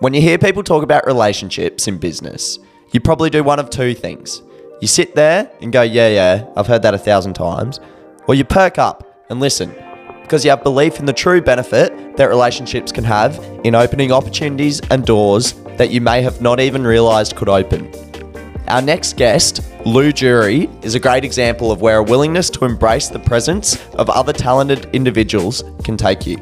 When you hear people talk about relationships in business, you probably do one of two things. You sit there and go, yeah, yeah, I've heard that a thousand times. Or you perk up and listen because you have belief in the true benefit that relationships can have in opening opportunities and doors that you may have not even realised could open. Our next guest, Llew Jury, is a great example of where a willingness to embrace the presence of other talented individuals can take you.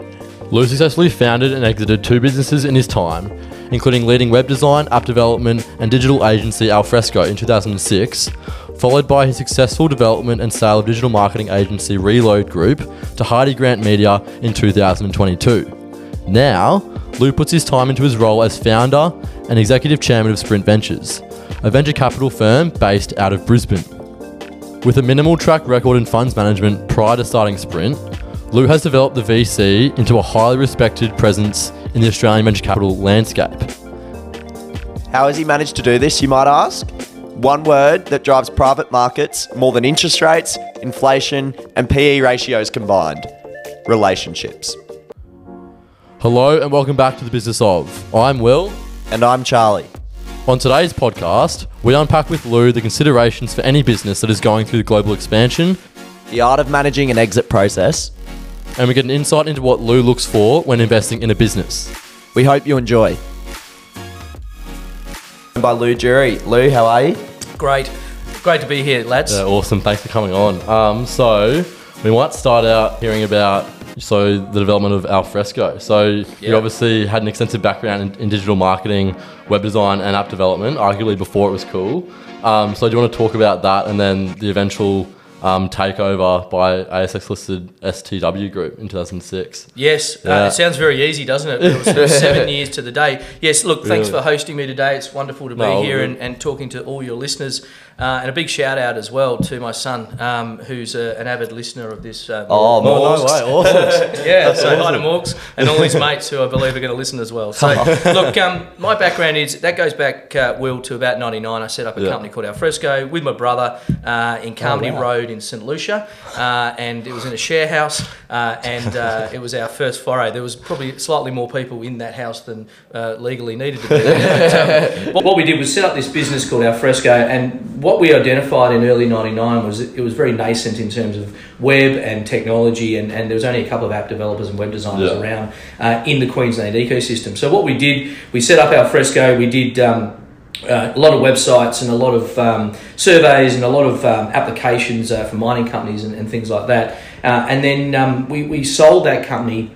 Llew successfully founded and exited two businesses in his time, including leading web design, app development, and digital agency Alfresco in 2006, followed by his successful development and sale of digital marketing agency Reload Group to Hardie Grant Media in 2022. Now, Llew puts his time into his role as founder and executive chairman of Sprint Ventures, a venture capital firm based out of Brisbane. With a minimal track record in funds management prior to starting Sprint, Llew has developed the VC into a highly respected presence in the Australian venture capital landscape. How has he managed to do this, you might ask? One word that drives private markets more than interest rates, inflation, and PE ratios combined relationships. Hello and welcome back to the business of. I'm Will. And I'm Charlie. On today's podcast, we unpack with Llew the considerations for any business that is going through global expansion, the art of managing an exit process, and we get an insight into what Llew looks for when investing in a business. We hope you enjoy. By Llew Jury. Llew, how are you? Great. Great to be here, lads. Yeah, awesome. Thanks for coming on. Um, so, we might start out hearing about so the development of Alfresco. So yeah. you obviously had an extensive background in, in, digital marketing, web design, and app development, arguably before it was cool. Um, so do you want to talk about that and then the eventual um, takeover by ASX listed STW Group in 2006. Yes, uh, yeah. uh, it sounds very easy, doesn't it? It was seven years to the day. Yes, look, thanks really? for hosting me today. It's wonderful to be no, here and, and, talking to all your listeners. Uh, and a big shout out as well to my son, um, who's a, an avid listener of this. Uh, oh, no, no way. Awesome. yeah, That's so awesome. hi to Morks and all his mates who I believe are going to listen as well. So, look, um, my background is that goes back, uh, Will, to about 99. I set up a yeah. company called Alfresco with my brother uh, in Carmody oh, wow. Road in St. Lucia. Uh, and it was in a share house. Uh, and it was our first foray. There was probably slightly more people in that house than legally needed to be. But, um, what we did was set up this business called Alfresco. And what we identified in early 99 was it was very nascent in terms of web and technology and, and there was only a couple of app developers and web designers yeah. around uh, in the Queensland ecosystem. So what we did, we set up Alfresco, we did um, uh, a lot of websites and a lot of um, surveys and a lot of um, applications uh, for mining companies and, and things like that. Uh, and then um, we, we sold that company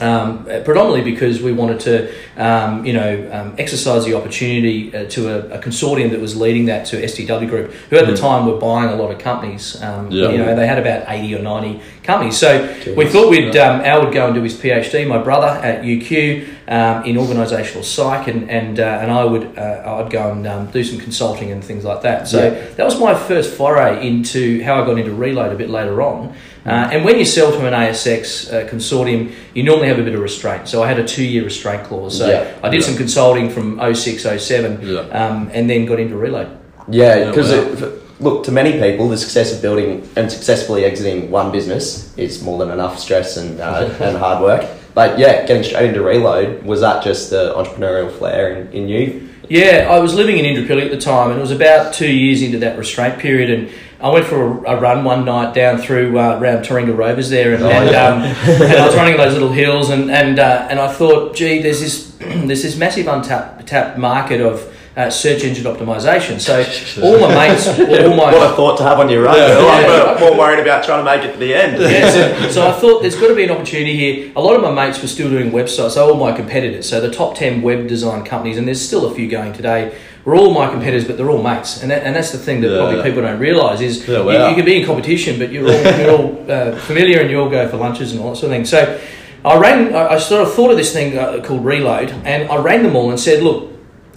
um, predominantly because we wanted to, um, you know, um, exercise the opportunity uh, to a, a, consortium that was leading that to STW Group, who at mm. the time were buying a lot of companies. Um, yeah. You know, they had about eighty or ninety companies. So Jeez. we thought we'd um, Al would go and do his PhD, my brother at UQ um, in organisational psych, and and uh, and I would uh, I'd go and do some consulting and things like that. So yeah. that was my first foray into how I got into Reload a bit later on. Uh, and when you sell to an ASX uh, consortium, you normally have a bit of restraint. So I had a two year restraint clause. So yeah. I did yeah. some consulting from 06, 07, yeah. um, and then got into Reload. Yeah, because look, to many people, the success of building and successfully exiting one business is more than enough stress and, uh, and hard work. But yeah, getting straight into Reload, was that just the entrepreneurial flair in, in you? Yeah, I was living in Indooroopilly at the time, and it was about two years into that restraint period, and I went for a, a run one night down through uh, around Taringa Rovers there, and, oh, and, yeah. um, and, I was running those little hills, and and uh, and I thought, gee, there's this there's this massive untapped tapped market of uh, search engine optimization. So all my mates, all my what a thought to have on your run. Yeah, yeah. I'm more worried about trying to make it to the end. Yeah, so, so, I thought there's got to be an opportunity here. A lot of my mates were still doing websites. So all my competitors, so the top ten web design companies, and there's still a few going today. We're all my competitors, but they're all mates, and that, and that's the thing that yeah. probably people don't realise is wow. you, you, can be in competition, but you're all you're all uh, familiar, and you all go for lunches and all that sort of thing. So. I rang. I sort of thought of this thing uh, called Reload, and I rang them all and said, "Look,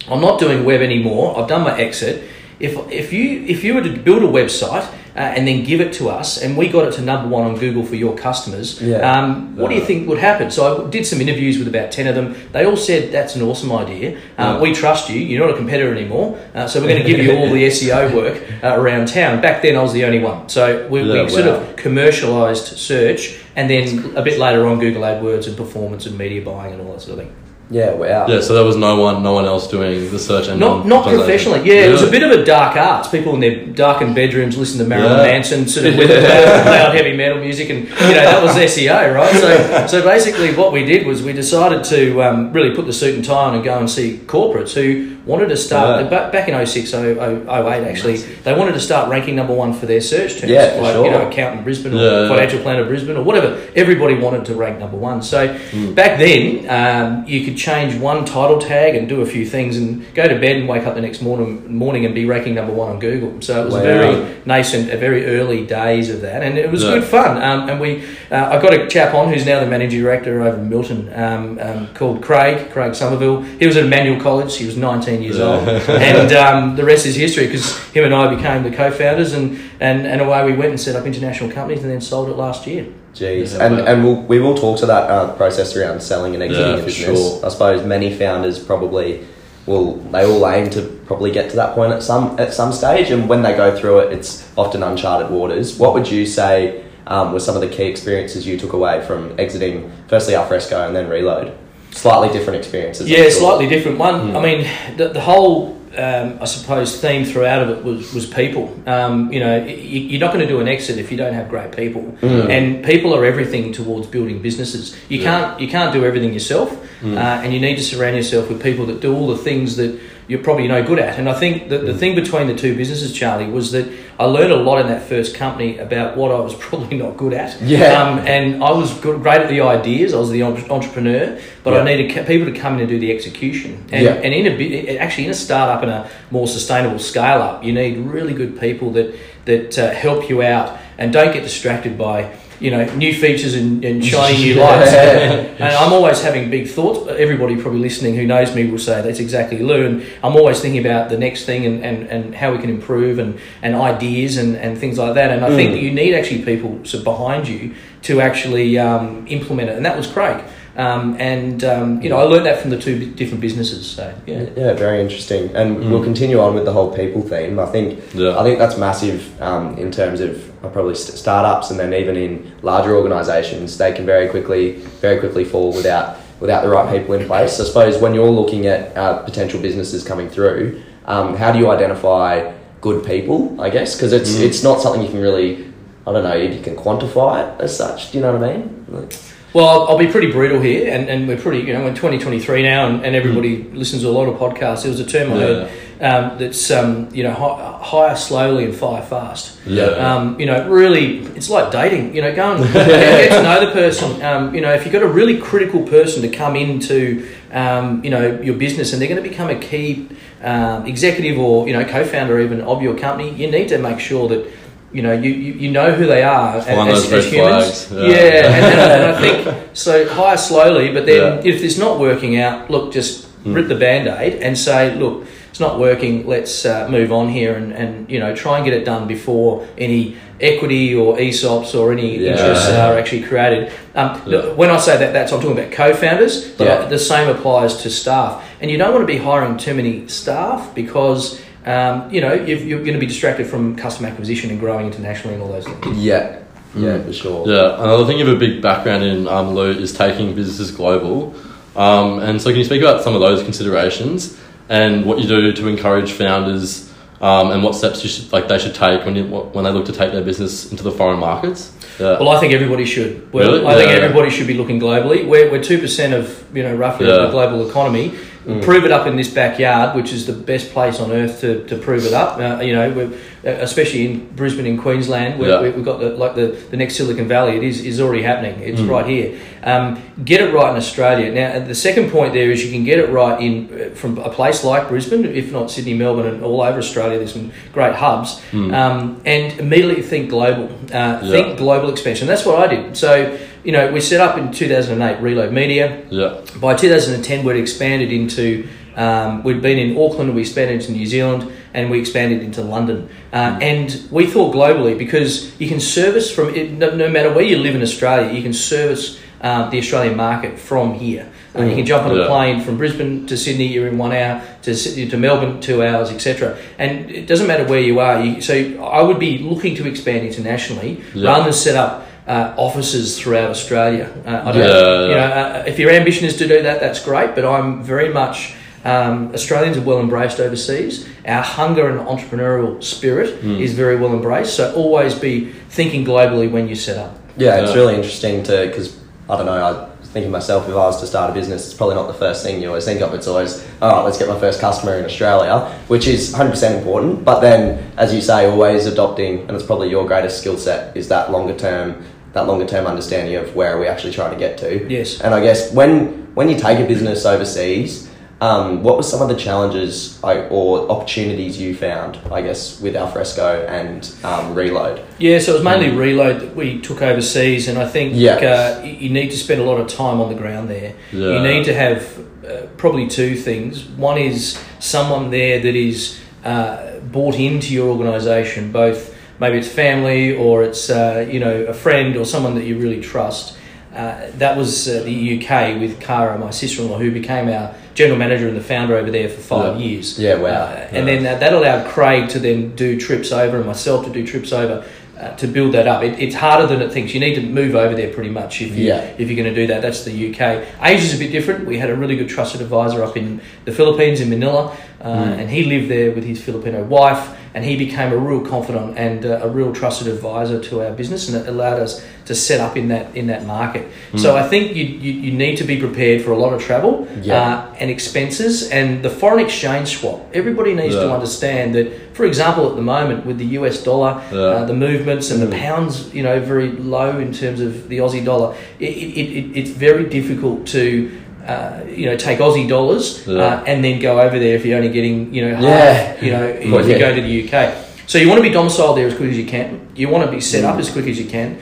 I'm not doing web anymore. I've done my exit. If, if you if you were to build a website uh, and then give it to us, and we got it to number one on Google for your customers, yeah. um, what do you think would happen? So I did some interviews with about ten of them. They all said that's an awesome idea. Uh, yeah. We trust you. You're not a competitor anymore, uh, so we're going to give you all the SEO work uh, around town. Back then, I was the only one. So we, we sort of commercialised search, and then a bit later on, Google AdWords and performance and media buying and all that sort of thing. Yeah, wow. Yeah, so there was no one, no one else doing the search engine. Not not professionally. Yeah, it was a bit of a dark arts. People in their darkened bedrooms listen to Marilyn Yeah. Manson, sort of with loud, loud heavy metal music, and you know that was SEO, right? So so basically, what we did was we decided to um, really put the suit and tie on and go and see corporates who wanted to start Yeah. ba- back in 06, 08 actually. They wanted to start ranking number one for their search terms, Yeah, like sure. you know accountant Brisbane or Yeah, yeah. financial planner Brisbane or whatever. Everybody wanted to rank number one. So Hmm. back then, um, you could change one title tag and do a few things and go to bed and wake up the next morning, morning and be ranking number one on Google. So it was Wow. very nascent, a very early days of that, and it was good fun. Um, and we, uh, I got a chap on who's now the managing director over in Milton, um, um, called Craig, Craig Somerville. He was at Emmanuel College. He was 19 years old, and um, the rest is history because him and I became the co-founders, and, and and away we went and set up international companies, and then sold it last year. Jeez, Yeah, and but- and we'll, we will talk to that uh, process around selling and exiting Yeah, a business. sure. I suppose many founders probably will they all aim to probably get to that point at some at some stage, and when they go through it, it's often uncharted waters. What would you say um, were some of the key experiences you took away from exiting firstly Alfresco and then Reload? Slightly different experiences. Yeah, slightly different one. Hmm. I mean, the, the whole, um, I suppose, theme throughout of it was, was people. Um, you know, y- you're not going to do an exit if you don't have great people, Hmm. and people are everything towards building businesses. You Yeah. can't you can't do everything yourself, Hmm. uh, and you need to surround yourself with people that do all the things that you're probably no good at. And I think that the thing between the two businesses, Charlie, was that I learned a lot in that first company about what I was probably not good at. Yeah. Um, and I was good, great at the ideas. I was the entrepreneur, but Yeah. I needed people to come in and do the execution. And, Yeah. and in a bit, actually in a startup and a more sustainable scale up, you need really good people that that uh, help you out and don't get distracted by you know new features and, and shiny new lights. And, and I'm always having big thoughts. Everybody probably listening who knows me will say that's exactly Llew. And I'm always thinking about the next thing and, and, and how we can improve and, and ideas and, and things like that. And I think Mm. that you need actually people sort behind you to actually um, implement it. And that was Craig. Um, and um, you know, I learned that from the two different businesses. So yeah. Yeah, very interesting. And Mm. we'll continue on with the whole people theme. I think Yeah. I think that's massive um, in terms of uh, probably st- startups and then even in larger organisations, they can very quickly very quickly fall without without the right people in place. I suppose when you're looking at uh, potential businesses coming through, um, how do you identify good people? I guess because it's Mm. it's not something you can really. I don't know if you can quantify it as such. Do you know what I mean? Like, Well, I'll, I'll be pretty brutal here, and, and we're pretty, you know, in 2023 now, and, and everybody listens to a lot of podcasts. There was a term I Yeah. heard um, that's, um, you know, hi, hire slowly and fire fast. Yeah. Um, you know, really, it's like dating. You know, go and get to know the person. Um, you know, if you've got a really critical person to come into, um, you know, your business, and they're going to become a key um, executive or you know co-founder even of your company, you need to make sure that. You know, you, you, you know who they are as, as humans. flags, yeah. Yeah, and, and, I, and I think so. Hire slowly, but then Yeah. if it's not working out, look, just rip the band aid and say, look, it's not working. Let's uh, move on here and, and you know try and get it done before any equity or ESOPs or any Yeah. interests are actually created. Um, Yeah. When I say that, that's I'm talking about co-founders, but Yeah. the same applies to staff. And you don't want to be hiring too many staff because. Um, you know, you've, you're going to be distracted from customer acquisition and growing internationally and all those things. yeah, yeah, for sure. Yeah, another thing you have a big background in, um, Llew, is taking businesses global. Um, and so, can you speak about some of those considerations and what you do to encourage founders um, and what steps you should, like they should take when you, when they look to take their business into the foreign markets? Yeah. Well, I think everybody should. Well, Really? I think Yeah. everybody should be looking globally. We're we're two percent of you know roughly Yeah. the global economy. Prove it up in this backyard, which is the best place on earth to, to prove it up. Uh, you know, we're, uh, especially in Brisbane, in Queensland, where Yeah. we we've got the, like the, the next Silicon Valley. It is is already happening. It's Mm. right here. Um, get it right in Australia. Now, the second point there is you can get it right in uh, from a place like Brisbane, if not Sydney, Melbourne, and all over Australia. There's some great hubs, um, and immediately think global. Uh, Yeah. Think global expansion. That's what I did. So, you know, we set up in 2008 Reload Media. yeah. By 2010, we'd expanded into, um, we'd been in Auckland, we expanded into New Zealand, and we expanded into London. Uh, and we thought globally because you can service from, it, no, no matter where you live in Australia, you can service uh, the Australian market from here. Uh, you can jump on a Yeah. plane from Brisbane to Sydney, you're in one hour, to to Melbourne, two hours, etc. And it doesn't matter where you are. You, so I would be looking to expand internationally Yeah. rather than set up uh, offices throughout Australia. Uh, I don't, Yeah, you yeah. know, uh, if your ambition is to do that, that's great. But I'm very much um, Australians are well embraced overseas. Our hunger and entrepreneurial spirit Hmm. is very well embraced. So always be thinking globally when you set up. Yeah, it's really interesting to because I don't know. I was thinking myself if I was to start a business, it's probably not the first thing you always think of. It's always all right, let's get my first customer in Australia, which is 100 percent important. But then, as you say, always adopting, and it's probably your greatest skill set is that longer term, that longer term understanding of where are we actually trying to get to. Yes. And I guess when when you take a business overseas. Um, what were some of the challenges I, or opportunities you found, I guess, with Alfresco and um, Reload? Yeah, so it was mainly reload that we took overseas, and I think Yeah. uh, you need to spend a lot of time on the ground there. Yeah. You need to have uh, probably two things. One is someone there that is uh, bought into your organisation, both maybe it's family or it's uh, you know a friend or someone that you really trust. Uh, that was uh, the UK with Cara, my sister-in-law, who became our general manager and the founder over there for five Yeah. years. Yeah, wow. Uh, and then uh, that allowed Craig to then do trips over and myself to do trips over uh, to build that up. It, it's harder than it thinks. You need to move over there pretty much if you Yeah. if you're going to do that. That's the UK. Asia's a bit different. We had a really good trusted advisor up in the Philippines in Manila, uh, and he lived there with his Filipino wife, and he became a real confidant and uh, a real trusted advisor to our business, and it allowed us to set up in that in that market. So I think you, you you need to be prepared for a lot of travel Yeah. uh, and expenses, and the foreign exchange swap. Everybody needs to understand that. For example, at the moment with the US dollar, Yeah. uh, the movements and the pounds, you know, very low in terms of the Aussie dollar. It, it, it, it's very difficult to, uh, you know, take Aussie dollars Yeah. uh, and then go over there if you're only getting, you know, half, Yeah. you know, Well, if you yeah. go to the UK. So you want to be domiciled there as quick as you can. You want to be set Mm. up as quick as you can.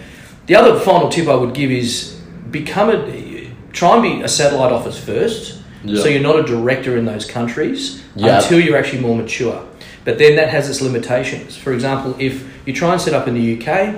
The other final tip I would give is become a, try and be a satellite office first. So you're not a director in those countries until you're actually more mature. But then that has its limitations. For example, if you try and set up in the UK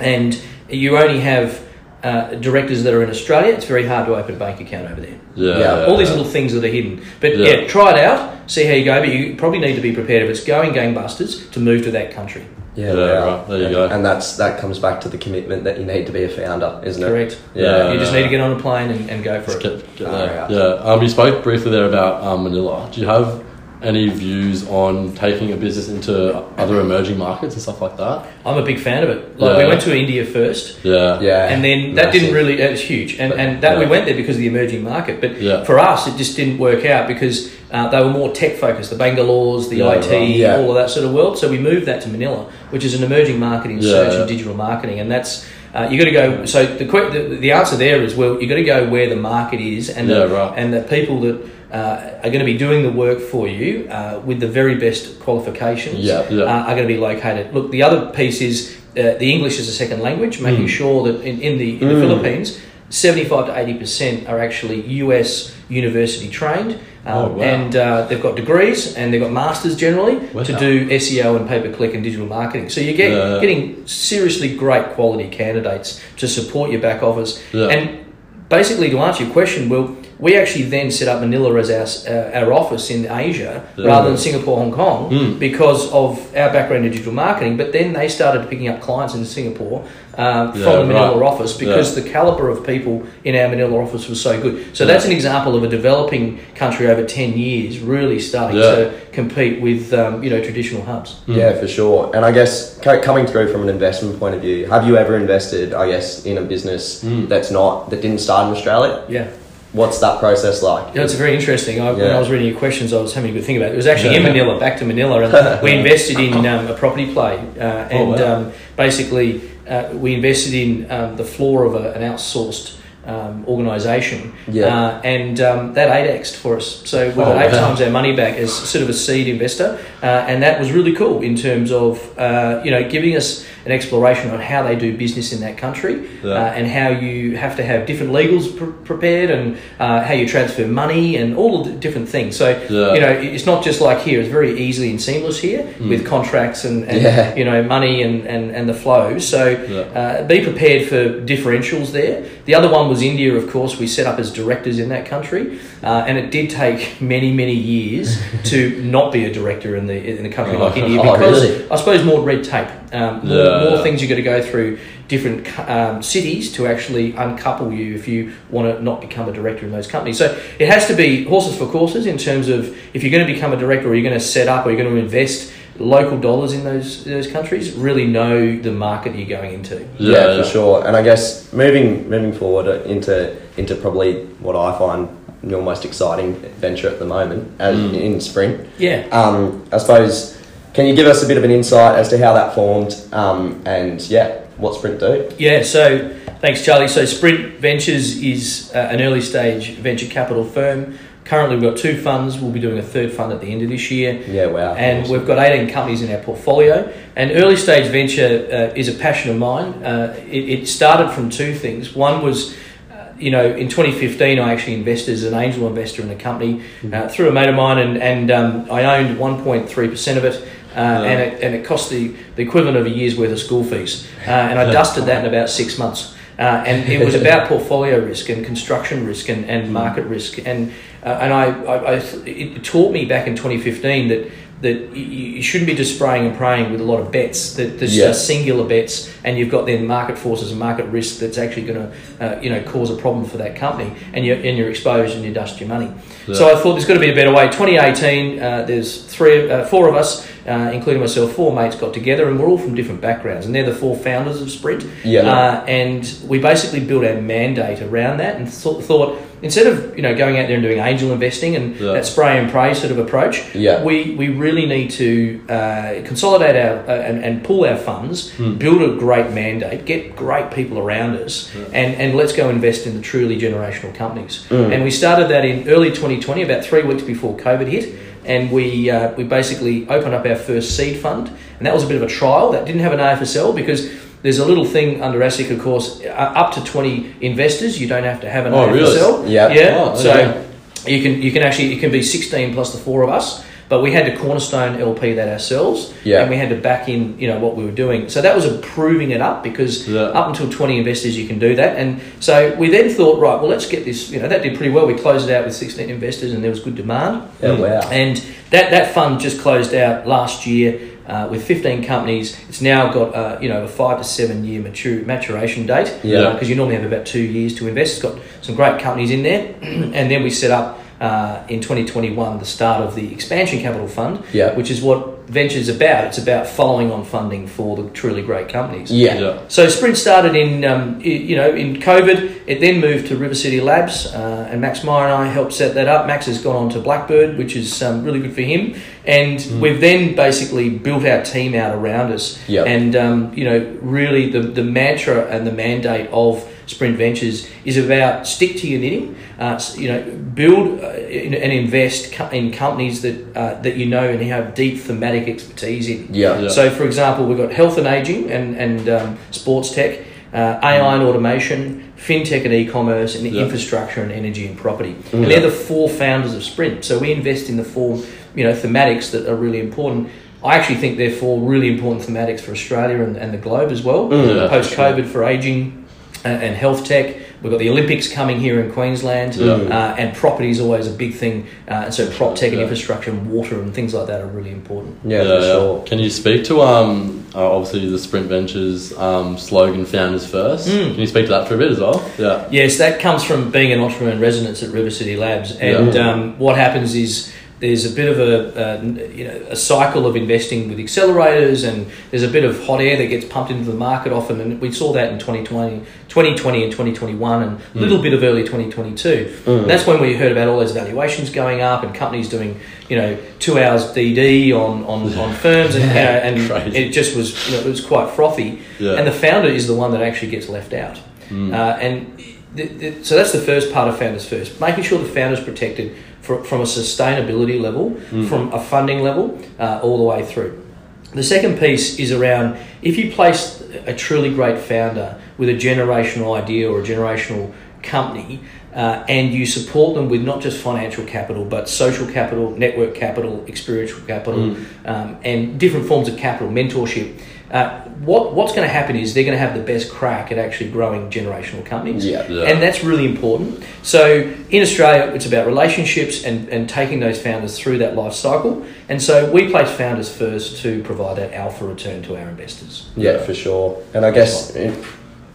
and you only have uh, directors that are in Australia, it's very hard to open a bank account over there. Yeah. Yeah, All these little things that are hidden. But Yeah. yeah. try it out, see how you go. But you probably need to be prepared if it's going gangbusters to move to that country. Yeah, Yeah, wow. right. There you and, go. And that's that comes back to the commitment that you need to be a founder, isn't it? Correct. Yeah. You just need to get on a plane and, and go for it. Get, get Oh, there. yeah. Yeah. Um, you spoke briefly there about um, Manila. Do you have any views on taking a business into other emerging markets and stuff like that? I'm a big fan of it. Like we went to India first. Yeah. Yeah. and then that Massive. didn't really it was huge and, and that we went there because of the emerging market but Yeah. for us it just didn't work out because uh, they were more tech focused the bangalores the Yeah, IT right. Yeah. all of that sort of world so we moved that to Manila which is an emerging market in Yeah, search yeah. and digital marketing and that's uh, you got to go so the, que- the the answer there is well you got to go where the market is and Yeah, the, right. and the people that uh, are going to be doing the work for you uh, with the very best qualifications Yeah, yeah. Uh, are going to be located. Look, the other piece is uh, the English as a second language, making sure that in, in the, in the Philippines, 75 to 80% are actually US university trained. Um, Oh, wow. And uh, they've got degrees and they've got masters generally Wow. to do SEO and pay per click and digital marketing. So you get Yeah. getting seriously great quality candidates to support your back office. Yeah. And basically, to answer your question, well, we actually then set up Manila as our, uh, our office in Asia Yeah. rather than Singapore, Hong Kong, Mm. because of our background in digital marketing. But then they started picking up clients in Singapore uh, from Yeah, the Manila right. office because the caliber of people in our Manila office was so good. So Yeah. that's an example of a developing country over 10 years really starting Yeah. to compete with um, you know traditional hubs. Yeah, for sure. And I guess coming through from an investment point of view, have you ever invested, I guess, in a business Mm. that's not that didn't start in Australia? Yeah. What's that process like? Yeah, it's very interesting. I, When I was reading your questions, I was having a good think about it. It was actually in Manila, back to Manila, and we invested in um, a property play. Uh, and wow. um, basically, uh, we invested in um, the floor of a, an outsourced um, organisation. Yeah. Uh, and um, that 8xed for us. So we got Oh, eight wow. times our money back as sort of a seed investor. Uh, and that was really cool in terms of, uh, you know, giving us an exploration on how they do business in that country Yeah. uh, and how you have to have different legals pr- prepared and uh, how you transfer money and all of the different things. So, Yeah. you know, it's not just like here, it's very easy and seamless here with contracts and, and Yeah. you know, money and, and, and the flow. So uh, be prepared for differentials there. The other one was India, of course. We set up as directors in that country, uh, and it did take many, many years to not be a director in the in a country like India Oh, because really? I suppose more red tape, um, more, Yeah. more things you got to go through different um, cities to actually uncouple you if you want to not become a director in those companies. So it has to be horses for courses in terms of if you're going to become a director or you're going to set up or you're going to invest local dollars in those those countries. Really know the market you're going into. Yeah, for sure. And I guess moving moving forward into into probably what I find your most exciting venture at the moment as in Sprint. Yeah. Um, I suppose can you give us a bit of an insight as to how that formed um, and yeah, what Sprint do? Yeah, so thanks, Charlie. So Sprint Ventures is uh, an early stage venture capital firm. Currently, we've got two funds. We'll be doing a third fund at the end of this year. Yeah, wow. And we've got 18 companies in our portfolio. And early stage venture uh, is a passion of mine. Uh, it, it started from two things. One was, uh, you know, in 2015, I actually invested as an angel investor in a company uh, through a mate of mine, and, and um, I owned 1.3% of it. Uh, and, it, and it cost the, the equivalent of a year's worth of school fees. Uh, and I dusted that in about six months. Uh, and it was about portfolio risk and construction risk and, and market risk. And, uh, and I, I, I, it taught me back in 2015 that, that you, shouldn't be just spraying and praying with a lot of bets, that there's Yeah. just singular bets, and you've got then market forces and market risk that's actually going to uh, you know, cause a problem for that company, and you're, and you're exposed and you dust your money. So I thought there's got to be a better way. 2018, uh, there's three, uh, four of us, uh, including myself, four mates got together, and we're all from different backgrounds, and they're the four founders of Sprint. Yeah. Uh, and we basically built our mandate around that, and th- thought instead of you know going out there and doing angel investing and Yeah. that spray and pray sort of approach, Yeah. we we really need to uh, consolidate our uh, and, and pool our funds, Hmm. build a great mandate, get great people around us, and, and let's go invest in the truly generational companies. Hmm. And we started that in early 2020, about three weeks before COVID hit. And we uh, we basically opened up our first seed fund, and that was a bit of a trial. That didn't have an AFSL because there's a little thing under ASIC, of course, uh, up to 20 investors. You don't have to have an Oh, really? AFSL. Yeah. Yeah. Oh, so okay. you can you can actually it can be 16 plus the four of us but we had to cornerstone lp that ourselves Yeah. and we had to back in you know what we were doing so that was improving it up because Yeah. up until 20 investors you can do that and so we then thought right well let's get this you know that did pretty well we closed it out with 16 investors and there was good demand Yeah, wow. and that, that fund just closed out last year uh, with 15 companies. It's now got uh, you know a five to seven year mature, maturation date. Yeah. Because you normally have about two years to invest. It's got some great companies in there, and then we set up uh, in 2021 the start of the expansion capital fund, Yeah. which is what Venture's about. It's about following on funding for the truly great companies. Yeah. Yeah. So Sprint started in, um, you know, in COVID. It then moved to River City Labs, uh, and Max Meyer and I helped set that up. Max has gone on to Blackbird, which is um, really good for him. And we've then basically built our team out around us. Yep. And um, you know, really, the the mantra and the mandate of Sprint Ventures is about stick to your knitting. Uh, you know, build uh, and invest in companies that uh, that you know and have deep thematic expertise in. Yeah. Yeah. So, for example, we've got health and aging and, and um, sports tech, uh, AI and automation, fintech and e-commerce, and Yeah. infrastructure and energy and property. And they're the four founders of Sprint. So we invest in the four, you know, thematics that are really important. I actually think they're four really important thematics for Australia and, and the globe as well. Yeah, Post COVID for aging and, and health tech. We've got the Olympics coming here in Queensland, Yeah. uh, and property is always a big thing. Uh, and so prop tech and infrastructure and water and things like that are really important. Yeah, for sure. Can you speak to um uh, obviously the Sprint Ventures um slogan "Founders First? Mm. Can you speak to that for a bit as well? Yeah. Yes, that comes from being an entrepreneur in residence at River City Labs. And Yeah. um, what happens is there's a bit of a, uh, you know a cycle of investing with accelerators, and there's a bit of hot air that gets pumped into the market often. And we saw that in 2020, 2020 and 2021, and a little bit of early 2022. And that's when we heard about all those valuations going up and companies doing you know two hours DD on on, on firms, and, you know, and it just was you know, it was quite frothy. Yeah. And the founder is the one that actually gets left out. Uh, and th- th- so that's the first part of founders first, making sure the founder's protected for, from a sustainability level, from a funding level, uh, all the way through. The second piece is around if you place a truly great founder with a generational idea or a generational company uh, and you support them with not just financial capital but social capital, network capital, experiential capital, um, and different forms of capital, mentorship. Uh, what what's going to happen is they're going to have the best crack at actually growing generational companies, Yeah. Yeah. and that's really important. So in Australia, it's about relationships and, and taking those founders through that life cycle. And so we place founders first to provide that alpha return to our investors. Yeah, for sure. And I guess in-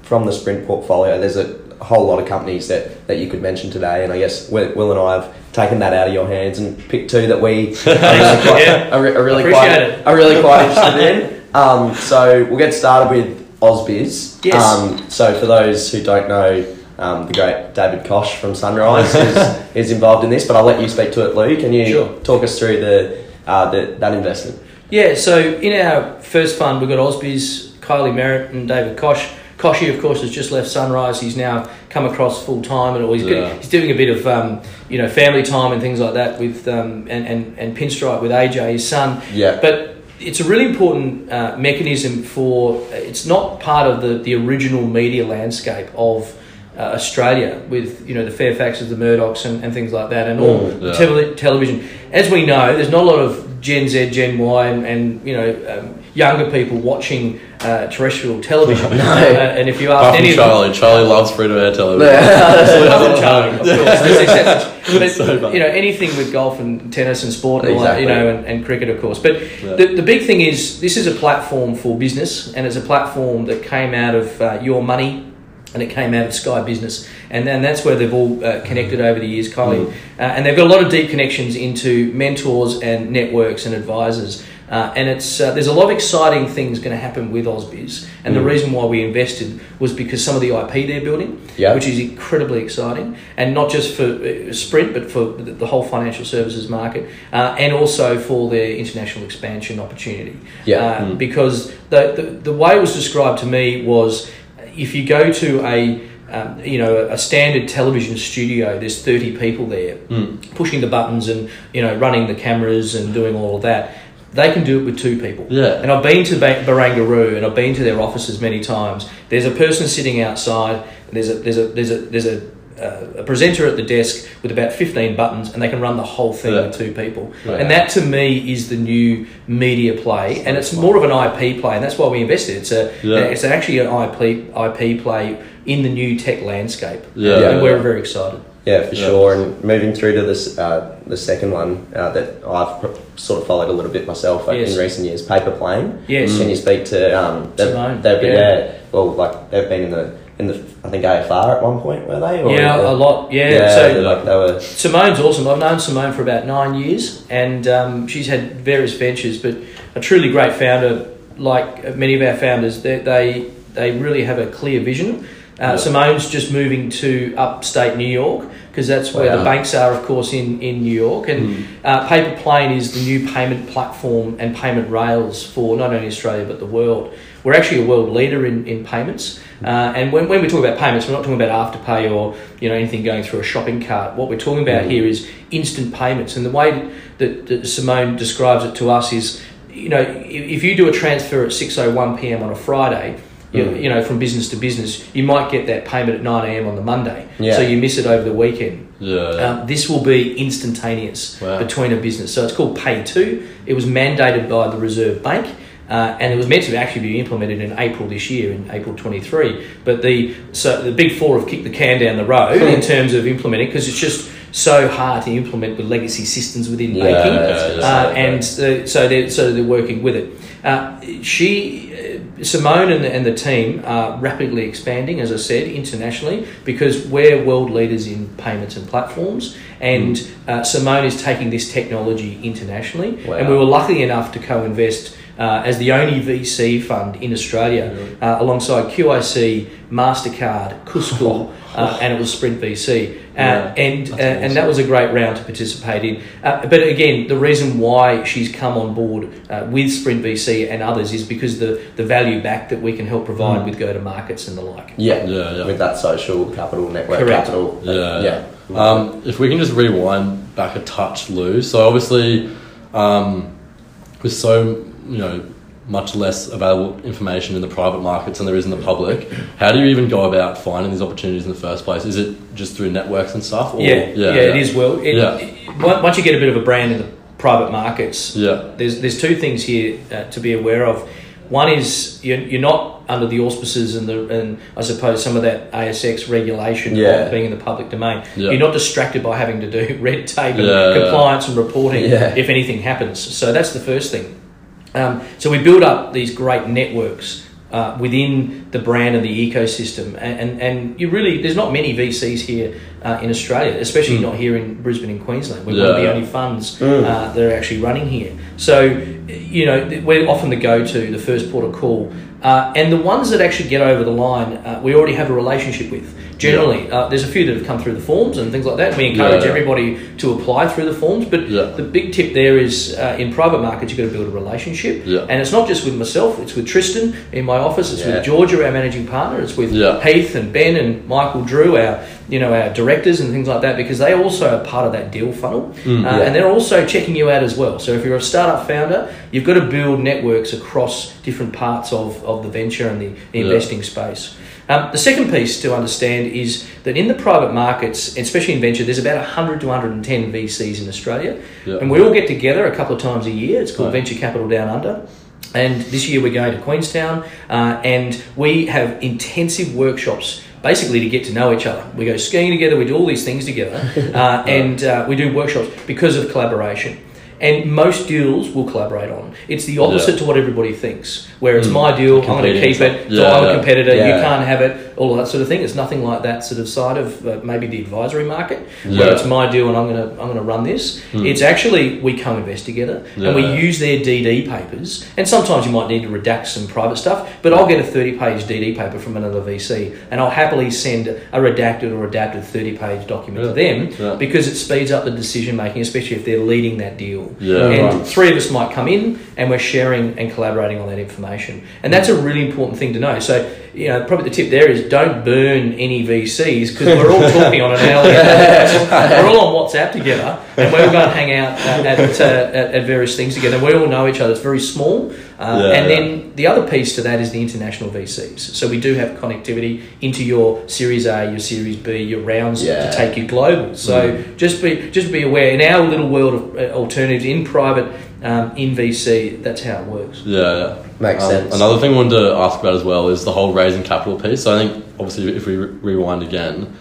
from the Sprint portfolio, there's a whole lot of companies that, that you could mention today. And I guess Will, and I have taken that out of your hands and picked two that we are really quite, Yeah. are, are really Appreciate quite, it. are really quite interested in. Um, so we'll get started with AusBiz. Yes. Um, so for those who don't know, um, the great David Koch from Sunrise is, is involved in this, but I'll let you speak to it, Llew. Can you Sure. talk us through the, uh, the that investment? Yeah, so in our first fund, we've got Ausbiz, Kylie Merritt, and David Koch. Kochie, of course, has just left Sunrise. He's now come across full time, and all he's, Yeah. he's doing a bit of um, you know family time and things like that with um, and, and and pinstripe with AJ, his son. Yeah. But it's a really important uh, mechanism for. It's not part of the the original media landscape of. Uh, Australia with you know the Fairfaxes, the Murdochs, and, and things like that, and all Mm, the yeah. tele- television. As we know, there's not a lot of Gen Z, Gen Y, and, and you know um, younger people watching uh, terrestrial television. Uh, and if you ask Apart any of them, Charlie, Charlie loves free to air television. other Charlie, of course. But So you know anything with golf and tennis and sport, and all that, you know, and, and cricket, of course. But Yeah. the, the big thing is this is a platform for business, and it's a platform that came out of uh, your money. And it came out of Sky Business, and then that's where they've all uh, connected over the years, Kylie. Uh, and they've got a lot of deep connections into mentors and networks and advisors. Uh, and it's uh, there's a lot of exciting things going to happen with Ausbiz. And the reason why we invested was because some of the IP they're building, Yeah. which is incredibly exciting, and not just for uh, Sprint, but for the whole financial services market, uh, and also for their international expansion opportunity. Yeah. Uh, Because the, the the way it was described to me was, if you go to a um, you know a standard television studio, there's 30 people there pushing the buttons and you know running the cameras and doing all of that. They can do it with two people. Yeah. And I've been to Barangaroo and I've been to their offices many times. There's a person sitting outside. There's a there's a there's a there's a, uh, a presenter at the desk with about 15 buttons, and they can run the whole thing Yeah. with two people. Right. And that to me is the new media play, and it's more of an IP play, and that's why we invested. It's a Yeah. it's actually an IP IP play in the new tech landscape. Yeah. and we're very excited. Yeah, for Yeah. sure. And moving through to this, uh, the second one uh, that I've pr- sort of followed a little bit myself like, Yes. in recent years, Paypa Plane. Yes. Can you speak to um, they've, Simone, they've been, yeah. yeah. well, like they've been in the in the I think AFR at one point, were they? Or yeah, a lot. Yeah. Yeah, so like they were. Simone's awesome. I've known Simone for about nine years, and um, she's had various ventures, but a truly great founder. Like many of our founders, they they, they really have a clear vision. Uh, Yeah. Simone's just moving to upstate New York because that's where Wow. the banks are, of course, in, in New York. And uh, Paypa Plane is the new payment platform and payment rails for not only Australia but the world. We're actually a world leader in, in payments. Uh, and when, when we talk about payments, we're not talking about afterpay or you know anything going through a shopping cart. What we're talking about here is instant payments. And the way that, that Simone describes it to us is, you know, if, if you do a transfer at 6.01 p.m. on a Friday, you, you know, from business to business, you might get that payment at 9 a.m. on the Monday. Yeah. So you miss it over the weekend. Yeah. Um, this will be instantaneous Wow. between a business. So it's called PayTo. It was mandated by the Reserve Bank. Uh, and it was meant to actually be implemented in April this year, in April 23. But the so the big four have kicked the can down the road in terms of implementing because it's just so hard to implement with legacy systems within Yeah, banking. that's Uh, and uh, so they're so they're working with it. Uh, she, Simone, and the, and the team are rapidly expanding, as I said, internationally because we're world leaders in payments and platforms. And uh, Simone is taking this technology internationally, Wow. and we were lucky enough to co-invest. Uh, as the only VC fund in Australia, uh, alongside QIC, Mastercard, Cuscal, uh, and it was Sprint VC, uh, Yeah, and uh, that's and that was a great round to participate in. Uh, but again, the reason why she's come on board uh, with Sprint VC and others is because the, the value back that we can help provide with go to markets and the like. Yeah, Yeah, yeah. with that social capital, network Correct. capital. Yeah. yeah. Um, if we can just rewind back a touch, Llew. So obviously, um, with so you know much less available information in the private markets than there is in the public. How do you even go about finding these opportunities in the first place? Is it just through networks and stuff? Or, yeah, yeah, it is. Well, it, Yeah. it- once you get a bit of a brand in the private markets, Yeah. there's there's two things here uh, to be aware of. One is you're, you're not under the auspices and the and I suppose some of that ASX regulation Yeah. of being in the public domain. Yeah. You're not distracted by having to do red tape and Yeah, yeah. compliance and reporting Yeah. if anything happens. So that's the first thing. Um, so we build up these great networks uh, within the brand and the ecosystem, and, and, and you really there's not many VCs here uh, in Australia, especially not here in Brisbane and Queensland. We're one of the only funds uh, that are actually running here. So you know we're often the go-to, the first port of call, uh, and the ones that actually get over the line, uh, we already have a relationship with. Generally, uh, there's a few that have come through the forms and things like that. We encourage Yeah. everybody to apply through the forms, but Yeah. the big tip there is uh, in private markets you've got to build a relationship Yeah. and it's not just with myself it's with tristan in my office it's Yeah. with georgia our managing partner it's with Yeah. heath and ben and michael drew our you know our directors and things like that because they also are part of that deal funnel uh, Yeah. and they're also checking you out as well so if you're a startup founder you've got to build networks across different parts of, of the venture and the, the Yeah. investing space um, the second piece to understand is that in the private markets, especially in venture, there's about 100 to 110 VCs in Australia. Yeah. And we all get together a couple of times a year. It's called Right. Venture Capital Down Under. And this year we're going to Queenstown uh, and we have intensive workshops basically to get to know each other. We go skiing together, we do all these things together, uh, and uh, we do workshops because of collaboration. And most deals will collaborate on. It's the opposite Yeah. to what everybody thinks, where it's my deal, I'm going to keep it, stuff. so I'm a yeah. competitor, you can't have it, all of that sort of thing. It's nothing like that sort of side of uh, maybe the advisory market, Yeah. where it's my deal and I'm going to I'm going to run this. It's actually we co-invest together and we use their DD papers. And sometimes you might need to redact some private stuff, but I'll get a 30-page DD paper from another VC, and I'll happily send a redacted or adapted 30-page document to them Yeah. because it speeds up the decision making, especially if they're leading that deal. Yeah, and right. three of us might come in and we're sharing and collaborating on that information. And that's a really important thing to know. So, you know, probably the tip there is don't burn any VCs because we're all talking on an hourly basis. We're all on WhatsApp together and we're all going to hang out at, at, uh, at, various things together. We all know each other. It's very small. Uh, Yeah, and yeah. then the other piece to that is the international VCs. So we do have connectivity into your Series A, your Series B, your rounds Yeah. to take you global. So just be just be aware. In our little world of uh, alternatives in private, um, in VC, that's how it works. Yeah, yeah. Makes Um, sense. Another thing I wanted to ask about as well is the whole raising capital piece. So I think, obviously, if we re- rewind again,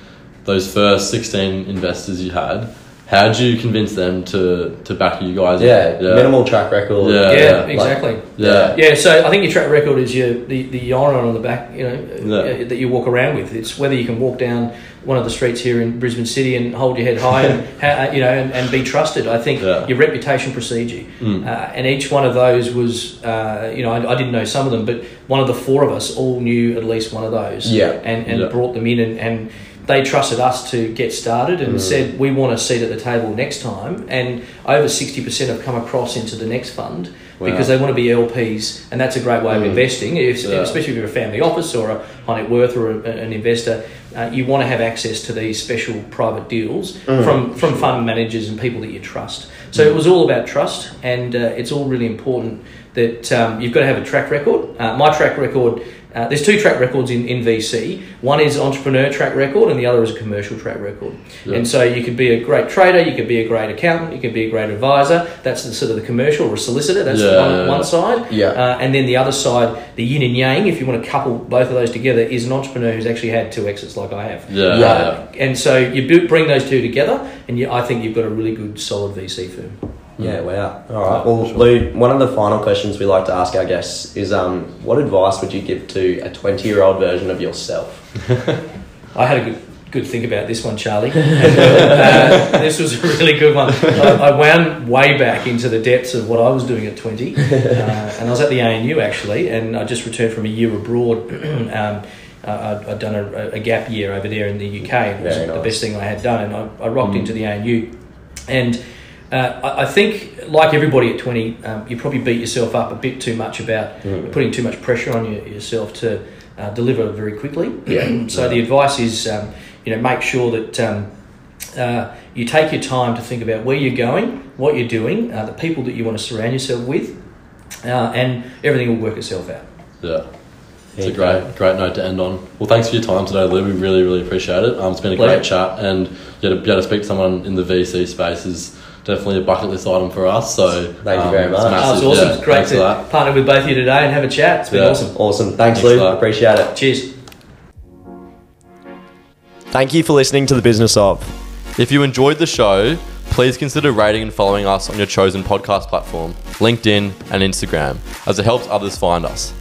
those first 16 investors you had, how did you convince them to, to back you guys? Yeah, minimal track record. Yeah, yeah, yeah. exactly. Yeah. Yeah, so I think your track record is your the, the honor on the back, you know, Yeah. uh, that you walk around with. It's whether you can walk down one of the streets here in Brisbane City and hold your head high and ha- you know and, and be trusted. I think Yeah. your reputation precedes you, Mm. uh, and each one of those was, uh, you know, I, I didn't know some of them, but one of the four of us all knew at least one of those. Yeah. and and Yeah. brought them in and. and they trusted us to get started and said we want a seat at the table next time. And over 60% have come across into the next fund Wow. because they want to be LPs and that's a great way of investing. If, Yeah. especially if you're a family office or a high net worth or a, an investor uh, you want to have access to these special private deals from, from fund managers and people that you trust. So it was all about trust and uh, it's all really important that um, you've got to have a track record. Uh, my track record uh, there's two track records in, in VC. One is entrepreneur track record, and the other is a commercial track record. Yeah. And so you could be a great trader, you could be a great accountant, you could be a great advisor. That's the sort of the commercial or a solicitor. That's Yeah, the one, one side. Yeah. Uh, and then the other side, the yin and yang, if you want to couple both of those together, is an entrepreneur who's actually had two exits like I have. Yeah, Yeah. Uh, and so you bring those two together, and you, I think you've got a really good, solid VC firm. Yeah, wow. All right. Well, Llew, one of the final questions we like to ask our guests is um, what advice would you give to a 20 year old version of yourself? I had a good good think about this one, Charlie. uh, this was a really good one. I, I wound way back into the depths of what I was doing at 20. Uh, and I was at the ANU actually, and I just returned from a year abroad. um, uh, I'd, I'd done a, a gap year over there in the UK. It was Very the best thing I had done, and I, I rocked into the ANU. And uh, I, I think, like everybody at 20, um, you probably beat yourself up a bit too much about putting too much pressure on you, yourself to uh, deliver very quickly. Yeah. so the advice is, um, you know, make sure that um, uh, you take your time to think about where you're going, what you're doing, uh, the people that you want to surround yourself with, uh, and everything will work itself out. Yeah. It's a Yeah. great, great note to end on. Well, thanks for your time today, Llew. We really, really appreciate it. Um, it's been a Pleasure. great chat, and yeah, to be able to speak to someone in the VC space is definitely a bucket list item for us. So Thank you um, very it's much. Oh, massive. it's awesome. Yeah, it's great to partner with both of you today and have a chat. It's been Yeah. awesome. Awesome. Thanks, Thanks Llew. that. Appreciate it. Cheers. Thank you for listening to the business of. If you enjoyed the show, please consider rating and following us on your chosen podcast platform, LinkedIn and Instagram, as it helps others find us.